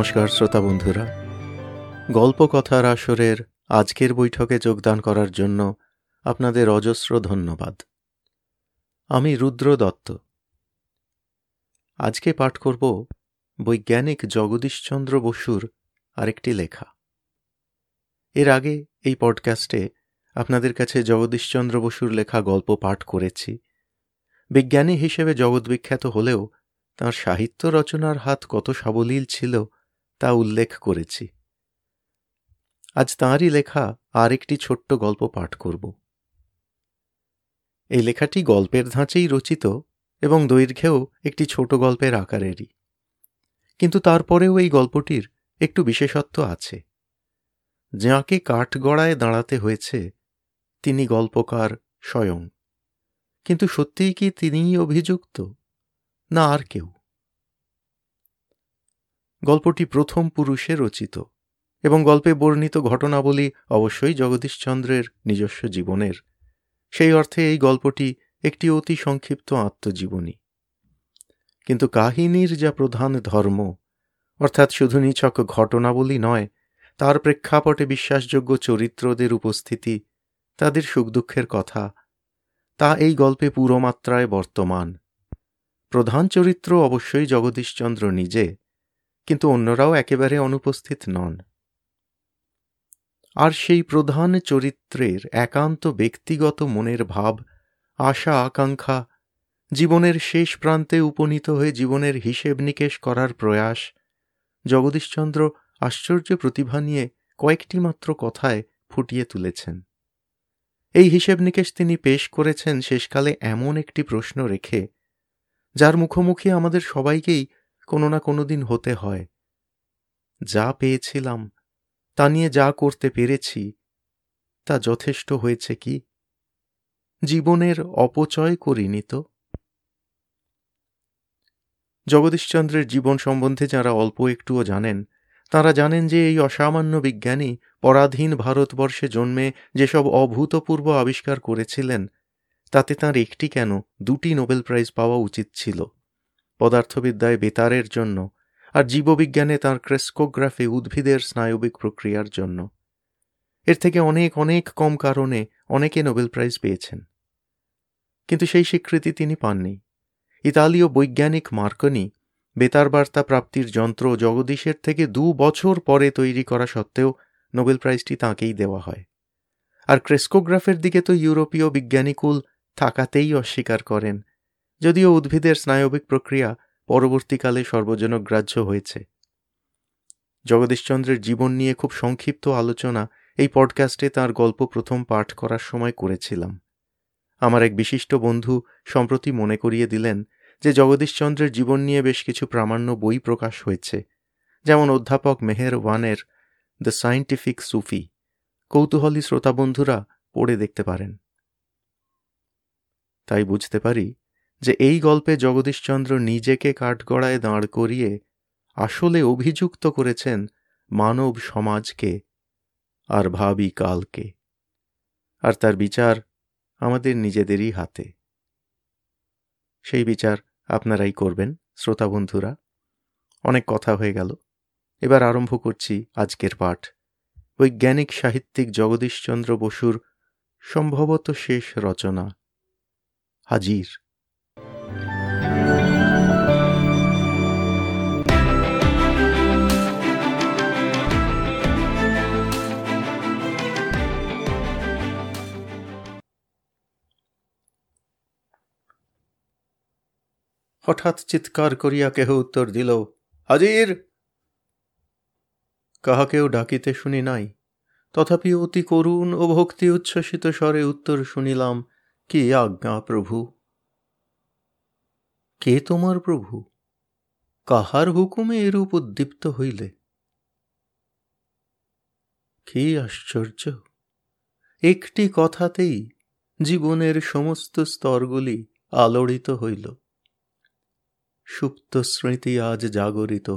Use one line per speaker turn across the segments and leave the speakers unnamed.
নমস্কার, শ্রোতা বন্ধুরা। গল্প কথার আসরের আজকের বৈঠকে যোগদান করার জন্য আপনাদের অজস্র ধন্যবাদ। আমি রুদ্র দত্ত। আজকে পাঠ করব বৈজ্ঞানিক জগদীশচন্দ্র বসুর আরেকটি লেখা। এর আগে এই পডকাস্টে আপনাদের কাছে জগদীশচন্দ্র বসুর লেখা গল্প পাঠ করেছি। বিজ্ঞানী হিসেবে জগৎবিখ্যাত হলেও তাঁর সাহিত্য রচনার হাত কত সাবলীল ছিল তা উল্লেখ করেছি। আজ তাঁরই লেখা আর একটি ছোট্ট গল্প পাঠ করব। এই লেখাটি গল্পের ধাঁচেই রচিত এবং দৈর্ঘ্যেও একটি ছোট গল্পের আকারেরই। কিন্তু তারপরেও এই গল্পটির একটু বিশেষত্ব আছে। যাঁকে কাঠগড়ায় দাঁড়াতে হয়েছে, তিনি গল্পকার স্বয়ং। কিন্তু সত্যিই কি তিনিই অভিযুক্ত, না আর কেউ? গল্পটি প্রথম পুরুষে রচিত এবং গল্পে বর্ণিত ঘটনাবলী অবশ্যই জগদীশচন্দ্রের নিজস্ব জীবনের। সেই অর্থে এই গল্পটি একটি অতি সংক্ষিপ্ত আত্মজীবনী। কিন্তু কাহিনীর যা প্রধান ধর্ম, অর্থাৎ শুধু নিছক ঘটনাবলী নয়, তার প্রেক্ষাপটে বিশ্বাসযোগ্য চরিত্রদের উপস্থিতি, তাদের সুখ দুঃখের কথা, তা এই গল্পে পুরোমাত্রায় বর্তমান। প্রধান চরিত্র অবশ্যই জগদীশচন্দ্র নিজে। কিন্তু অন্যরাও একেবারে অনুপস্থিত নন। আর সেই প্রধান চরিত্রের একান্ত ব্যক্তিগত মনের ভাব, আশা, আকাঙ্ক্ষা, জীবনের শেষ প্রান্তে উপনীত হয়ে জীবনের হিসেব নিকেশ করার প্রয়াস, জগদীশচন্দ্র আশ্চর্য প্রতিভা নিয়ে কয়েকটি মাত্র কথায় ফুটিয়ে তুলেছেন। এই হিসেব নিকেশ তিনি পেশ করেছেন শেষকালে এমন একটি প্রশ্ন রেখে, যার মুখোমুখি আমাদের সবাইকেই কোনো না কোনো দিন হতে হয়। যা পেয়েছিলাম, তা নিয়ে যা করতে পেরেছি, তা যথেষ্ট হয়েছে কি? জীবনের অপচয় করিনি তো? জগদীশচন্দ্রের জীবন সম্বন্ধে যারা অল্প একটুও জানেন, তারা জানেন যে এই অসামান্য বিজ্ঞানী পরাধীন ভারতবর্ষে জন্মে যেসব অভূতপূর্ব আবিষ্কার করেছিলেন, তাতে তার একটি কেন, দুটি নোবেল প্রাইজ পাওয়া উচিত ছিল। পদার্থবিদ্যায় বেতারের জন্য আর জীববিজ্ঞানে তার ক্রেস্কোগ্রাফে উদ্ভিদের স্নায়বিক প্রক্রিয়ার জন্য। এর থেকে অনেক অনেক কম কারণে অনেকে নোবেল প্রাইজ পেয়েছেন। কিন্তু সেই স্বীকৃতি তিনি পাননি। ইতালীয় বৈজ্ঞানিক মার্কনি বেতার বার্তা প্রাপ্তির যন্ত্র জগদীশের থেকে দু বছর পরে তৈরি করা সত্ত্বেও নোবেল প্রাইজটি তাঁকেই দেওয়া হয়। আর ক্রেস্কোগ্রাফের দিকে তো ইউরোপীয় বিজ্ঞানীকুল থাকাতেই অস্বীকার করেন যদিও উদ্ভিদের স্নায়বিক প্রক্রিয়া পরবর্তীকালে সর্বজনগ্রাহ্য হয়েছে। জগদীশচন্দ্রের জীবন নিয়ে খুব সংক্ষিপ্ত আলোচনা এই পডকাস্টে তার গল্প প্রথম পাঠ করার সময় করেছিলাম। আমার এক বিশিষ্ট বন্ধু সম্প্রতি মনে করিয়ে দিলেন যে জগদীশচন্দ্রের জীবন নিয়ে বেশ কিছু প্রামাণ্য বই প্রকাশ হয়েছে, যেমন অধ্যাপক মেহের ওয়ানের দ্য সায়েন্টিফিক সুফি কৌতূহলী শ্রোতাবন্ধুরা পড়ে দেখতে পারেন। তাই বুঝতে পারি যে এই গল্পে জগদীশচন্দ্র নিজেকে কাঠগড়ায় দাঁড় করিয়ে আসলে অভিযুক্ত করেছেন মানব সমাজকে আর ভাবি কালকে। আর তার বিচার আমাদের নিজেদেরই হাতে। সেই বিচার আপনারাই করবেন, শ্রোতা বন্ধুরা। অনেক কথা হয়ে গেল। এবার আরম্ভ করছি আজকের পাঠ। বৈজ্ঞানিক সাহিত্যিক জগদীশচন্দ্র বসুর সম্ভবত শেষ রচনা। হাজির। হঠাৎ চিৎকার করিয়া কেহ উত্তর দিল, হাজির! কাহাকেও ডাকিতে শুনি নাই। তথাপি অতি করুণ ও ভক্তি উচ্ছ্বসিত স্বরে উত্তর শুনিলাম, কি আজ্ঞা প্রভু? কে তোমার প্রভু? কাহার হুকুমে এরূপ উদ্দীপ্ত হইলে? কি আশ্চর্য! একটি কথাতেই জীবনের সমস্ত স্তরগুলি আলোড়িত হইল। সুপ্ত স্মৃতি আজ জাগরিত।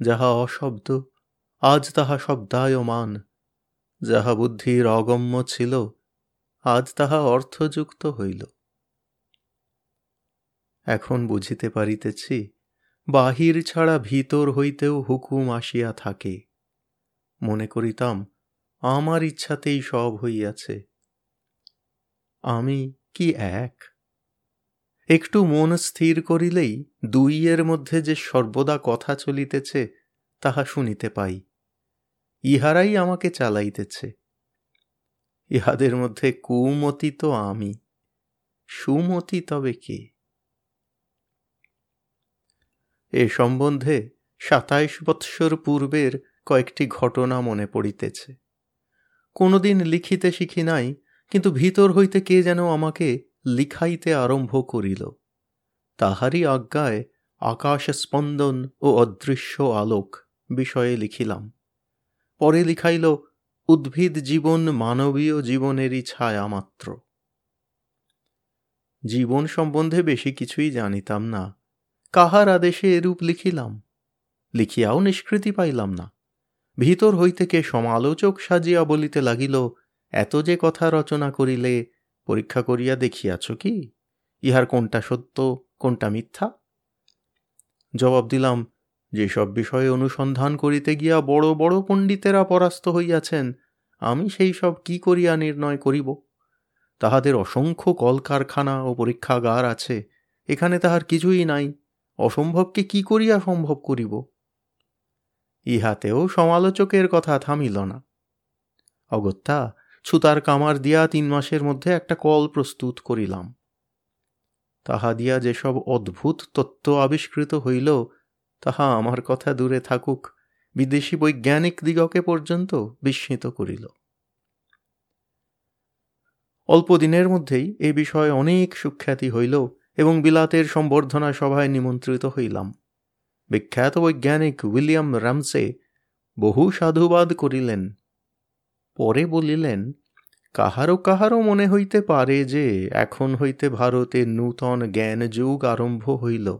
যাহা অশব্দ, আজ তাহা শব্দায়মান। যাহা বুদ্ধির অগম্য ছিল, আজ তাহা অর্থযুক্ত হইল। এখন বুঝিতে পারিতেছি, বাহির ছাড়া ভিতর হইতেও হুকুম আসিয়া থাকে। মনে করিতাম, আমার ইচ্ছাতেই সব হইয়াছে। আমি কি এক? একটু মন স্থির করিলেই দুইয়ের মধ্যে যে সর্বদা কথা চলিতেছে, তাহা শুনিতে পাই। ইহারাই আমাকে চালাইতেছে। ইহাদের মধ্যে কুমতি তো আমি। সুমতি তবে কে? এ সম্বন্ধে সাতাইশ বৎসর পূর্বের কয়েকটি ঘটনা মনে পড়িতেছে। কোনোদিন লিখিতে শিখি নাই, কিন্তু ভিতর হইতে কে যেন আমাকে লিখাইতে আরম্ভ করিল। তাহারই আজ্ঞায় আকাশ স্পন্দন ও অদৃশ্য আলোক বিষয়ে লিখিলাম। পরে লিখাইল, উদ্ভিদ জীবন মানবীয় জীবনেরই ছায়া মাত্র। জীবন সম্বন্ধে বেশি কিছুই জানিতাম না। কাহার আদেশে এরূপ লিখিলাম? লিখিয়াও নিষ্কৃতি পাইলাম না। ভিতর হইতে কে সমালোচক সাজিয়া বলিতে লাগিল, এত যে কথা রচনা করিলে পরীক্ষা করিয়া দেখিয়াছ কি, ইহার কোনটা সত্য, কোনটা মিথ্যা? জবাব দিলাম, যেসব বিষয়ে অনুসন্ধান করিতে গিয়া বড় বড় পণ্ডিতেরা পরাস্ত হইয়াছেন, আমি সেই সব কি করিয়া নির্ণয় করিব? তাহাদের অসংখ্য কলকারখানা ও পরীক্ষাগার আছে, এখানে তাহার কিছুই নাই, অসম্ভবকে কি করিয়া সম্ভব করিব? ইহাতেও সমালোচকের কথা থামিল না। অগত্যা ছুতার কামার দিয়া তিন মাসের মধ্যে একটা কল প্রস্তুত করিলাম। তাহা দিয়া যেসব অদ্ভুত তত্ত্ব আবিষ্কৃত হইল, তাহা আমার কথা দূরে থাকুক, বিদেশি বৈজ্ঞানিক দিগকে পর্যন্ত বিস্মিত করিল। অল্প দিনের মধ্যেই এ বিষয়ে অনেক সুখ্যাতি হইল এবং বিলাতের সম্বর্ধনা সভায় নিমন্ত্রিত হইলাম। বিখ্যাত বৈজ্ঞানিক উইলিয়াম রামসে বহু সাধুবাদ করিলেন। পরে বলিলেন কাহারও কাহারও মনে হইতে পারে যে এখন হইতে ভারতে নূতন জ্ঞান যুগ আরম্ভ হইল।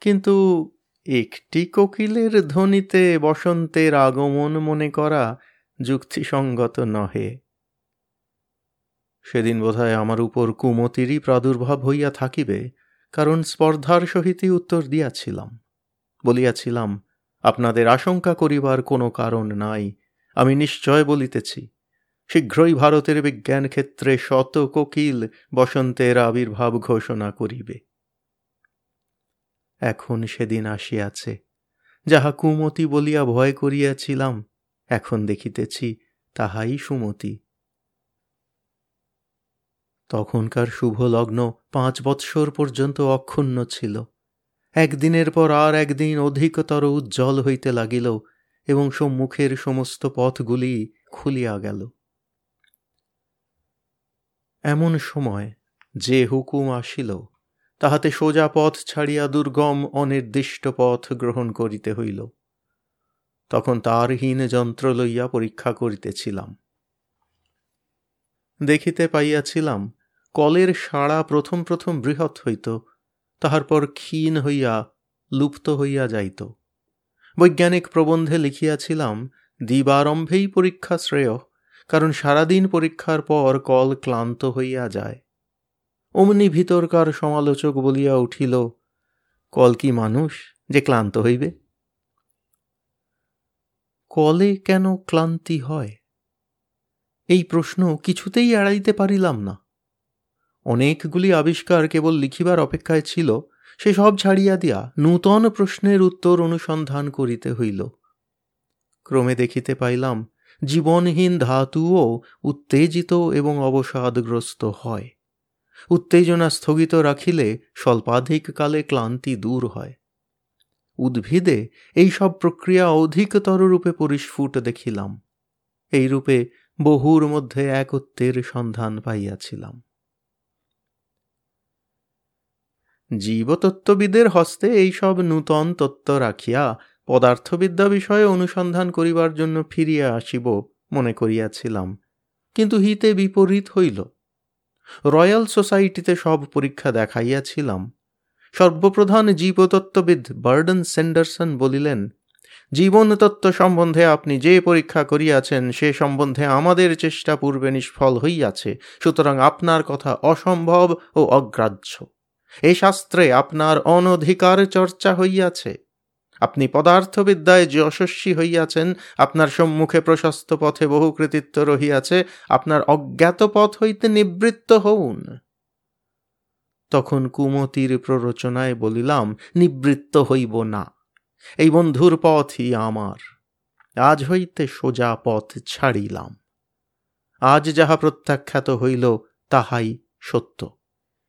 কিন্তু একটি কোকিলের ধ্বনিতে বসন্তের আগমন মনে করা যুক্তিসঙ্গত নহে। সেদিন বোধহয় আমার উপর কুমতিরই প্রাদুর্ভাব হইয়া থাকিবে, কারণ স্পর্ধার সহিতই উত্তর দিয়াছিলাম। বলিয়াছিলাম, আপনাদের আশঙ্কা করিবার কোনো কারণ নাই আমি নিশ্চয় বলিতেছি, শীঘ্রই ভারতের বিজ্ঞান ক্ষেত্রে শত কোকিল বসন্তের আবির্ভাব ঘোষণা করিবে। এখন সেদিন আসিয়াছে, যাহা কুমতি বলিয়া ভয় করিয়াছিলাম, এখন দেখিতেছি তাহাই সুমতি। তখনকার শুভ লগ্ন পাঁচ বৎসর পর্যন্ত অক্ষুণ্ণ ছিল। একদিনের পর আর একদিন অধিকতর উজ্জ্বল হইতে লাগিল এবং সম্মুখের সমস্ত পথগুলি খুলিয়া গেল। এমন সময় যে হুকুম আসিল, তাহাতে সোজা পথ ছাড়িয়া দুর্গম অনির্দিষ্ট পথ গ্রহণ করিতে হইল। তখন তারহীন যন্ত্র লইয়া পরীক্ষা করিতেছিলাম। দেখিতে পাইয়াছিলাম, কলের সাড়া প্রথম প্রথম বৃহৎ হইত, তাহার পর ক্ষীণ হইয়া লুপ্ত হইয়া যাইত। বৈজ্ঞানিক প্রবন্ধে লিখিয়াছিলাম দিবারম্ভেই পরীক্ষা শ্রেয়, কারণ সারাদিন পরীক্ষার পর কল ক্লান্ত হইয়া যায় অমনি ভিতরকার সমালোচক বলিয়া উঠিল, কল কি মানুষ যে ক্লান্ত হইবে? কলে কেন ক্লান্তি হয়? এই প্রশ্ন কিছুতেই এড়াইতে পারিলাম না। অনেকগুলি আবিষ্কার কেবল লিখিবার অপেক্ষায় ছিল সে সব ছাড়িয়া দিয়া নূতন প্রশ্নের উত্তর অনুসন্ধান করিতে হইল। ক্রমে দেখিতে পাইলাম, জীবনহীন ধাতুও উত্তেজিত এবং অবসাদগ্রস্ত হয়। উত্তেজনা স্থগিত রাখিলে স্বল্পাধিক কালে ক্লান্তি দূর হয়। উদ্ভিদে এই সব প্রক্রিয়া অধিকতর রূপে পরিস্ফুট দেখিলাম। এই রূপে বহুর মধ্যে একত্বের সন্ধান পাইয়াছিলাম। জীবতত্ত্ববিদের হস্তে এই সব নূতন তত্ত্ব রাখিয়া পদার্থবিদ্যা বিষয়ে অনুসন্ধান করিবার জন্য ফিরিয়া আসিব মনে করিয়াছিলাম। কিন্তু হিতে বিপরীত হইল। রয়্যাল সোসাইটিতে সব পরীক্ষা দেখাইয়াছিলাম। সর্বপ্রধান জীবতত্ত্ববিদ বার্ডন সেন্ডারসন বলিলেন, জীবনতত্ত্ব সম্বন্ধে আপনি যে পরীক্ষা করিয়াছেন, সে সম্বন্ধে আমাদের চেষ্টা পূর্বে নিষ্ফল হইয়াছে। সুতরাং আপনার কথা অসম্ভব ও অগ্রাহ্য। এই শাস্ত্রে আপনার অনধিকার চর্চা হইয়াছে। আপনি পদার্থবিদ্যায় যে যশস্বী হইয়াছেন, আপনার সম্মুখে প্রশস্ত পথে বহু কৃতিত্ব রহিয়াছে, আপনার অজ্ঞাত পথ হইতে নিবৃত্ত হউন। তখন কুমতির প্ররোচনায় বলিলাম, নিবৃত্ত হইব না। এই বন্ধুর পথই আমার। আজ হইতে সোজা পথ ছাড়িলাম। আজ যাহা প্রত্যাখ্যাত হইল, তাহাই সত্য।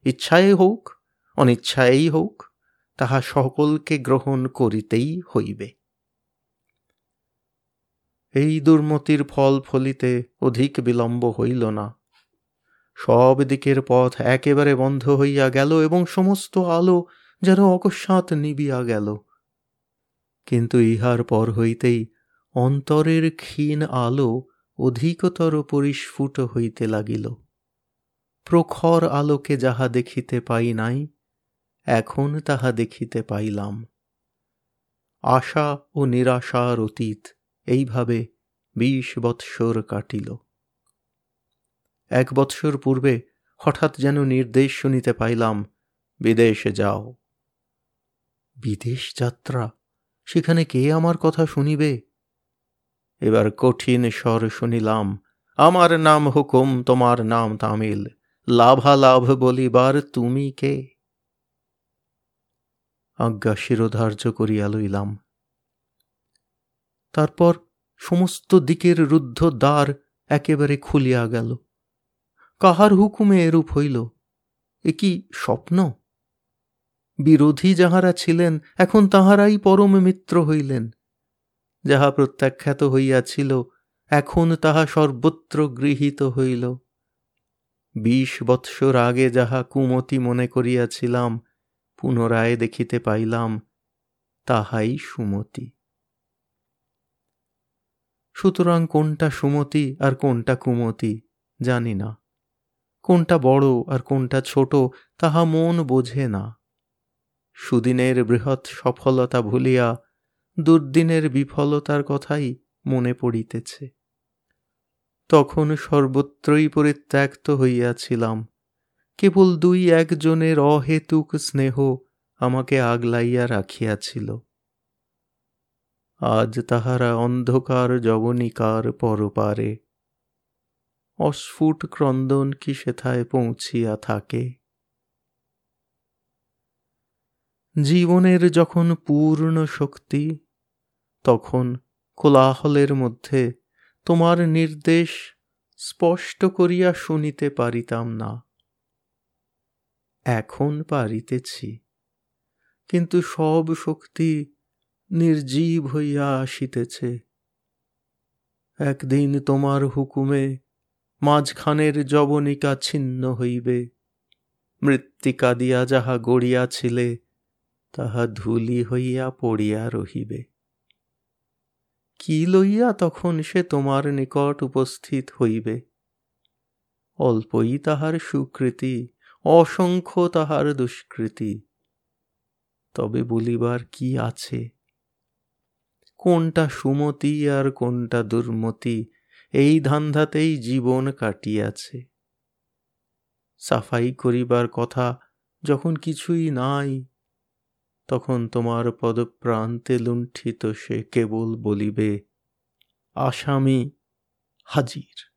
ইচ্ছায় হোক অনিচ্ছায়ই হোক তাহা সকলকে গ্রহণ করিতেই হইবে। এই দুর্মতির ফল ফলিতে অধিক বিলম্ব হইল না। সব দিকের পথ একেবারে বন্ধ হইয়া গেল এবং সমস্ত আলো যেন অকস্মাৎ নিবিয়া গেল। কিন্তু ইহার পর হইতেই অন্তরের ক্ষীণ আলো অধিকতর পরিস্ফুট হইতে লাগিল। প্রখর আলোকে যাহা দেখিতে পাই নাই এখন তাহা দেখিতে পাইলাম। আশা ও নিরাশার অতীত এইভাবে বিশ বৎসর কাটিল। এক বৎসর পূর্বে হঠাৎ যেন নির্দেশ শুনিতে পাইলাম, বিদেশে যাও। বিদেশ যাত্রা? সেখানে কে আমার কথা শুনিবে? এবার কঠিন স্বর শুনিলাম, আমার নাম হুকুম, তোমার নাম তামিল। লাভালাভ বলিবার তুমি কে? আজ্ঞা শিরোধার্য করিয়া লইলাম। তারপর সমস্ত দিকের রুদ্ধ দ্বার একেবারে খুলিয়া গেল। কাহার হুকুমে এরূপ হইল? এ কি স্বপ্ন? বিরোধী যাহারা ছিলেন, এখন তাহারাই পরম মিত্র হইলেন। যাহা প্রত্যাখ্যাত হইয়াছিল, এখন তাহা সর্বত্র গৃহীত হইল। বিশ বৎসর আগে যাহা কুমতি মনে করিয়াছিলাম পুনরায় দেখিতে পাইলাম, তাহাই সুমতি। সুতরাং কোনটা সুমতি আর কোনটা কুমতি, জানি না। কোনটা বড় আর কোনটা ছোট, তাহা মন বোঝে না। সুদিনের বৃহৎ সফলতা ভুলিয়া দুর্দিনের বিফলতার কথাই মনে পড়িতেছে। তখন সর্বত্রই পরিত্যক্ত হইয়াছিলাম। কেবল দুই একজনের অহেতুক স্নেহ আমাকে আগলাইয়া রাখিয়াছিল। আজ তাহারা অন্ধকার জবনিকার পরপারে। অস্ফুট ক্রন্দন কি সেথায় পৌঁছিয়া থাকে? জীবনের যখন পূর্ণ শক্তি, তখন কোলাহলের মধ্যে তোমার নির্দেশ স্পষ্ট করিয়া শুনিতে পারিতাম না। এখন পারিতেছি। কিন্তু সব শক্তি নির্জীব হইয়া আসিতেছে। একদিন তোমার হুকুমে মাঝখানের জবনিকা ছিন্ন হইবে। মৃত্তিকা দিয়া যাহা গড়িয়াছিলে, তাহা ধুলি হইয়া পড়িয়া রহিবে। কি লইয়া তখন সে তোমার নিকট উপস্থিত হইবে? অল্পই তাহার সুকৃতি অসংখ্য তাহার দুষ্কৃতি। তবে বলিবার কি আছে? কোনটা সুমতি আর কোনটা দুর্মতি, এই ধান্ধাতেই জীবন কাটিয়াছে। সাফাই করিবার কথা যখন কিছুই নাই, তখন তোমার পদপ্রান্তে লুণ্ঠিত সে কেবল বলিবে, আসামি হাজির।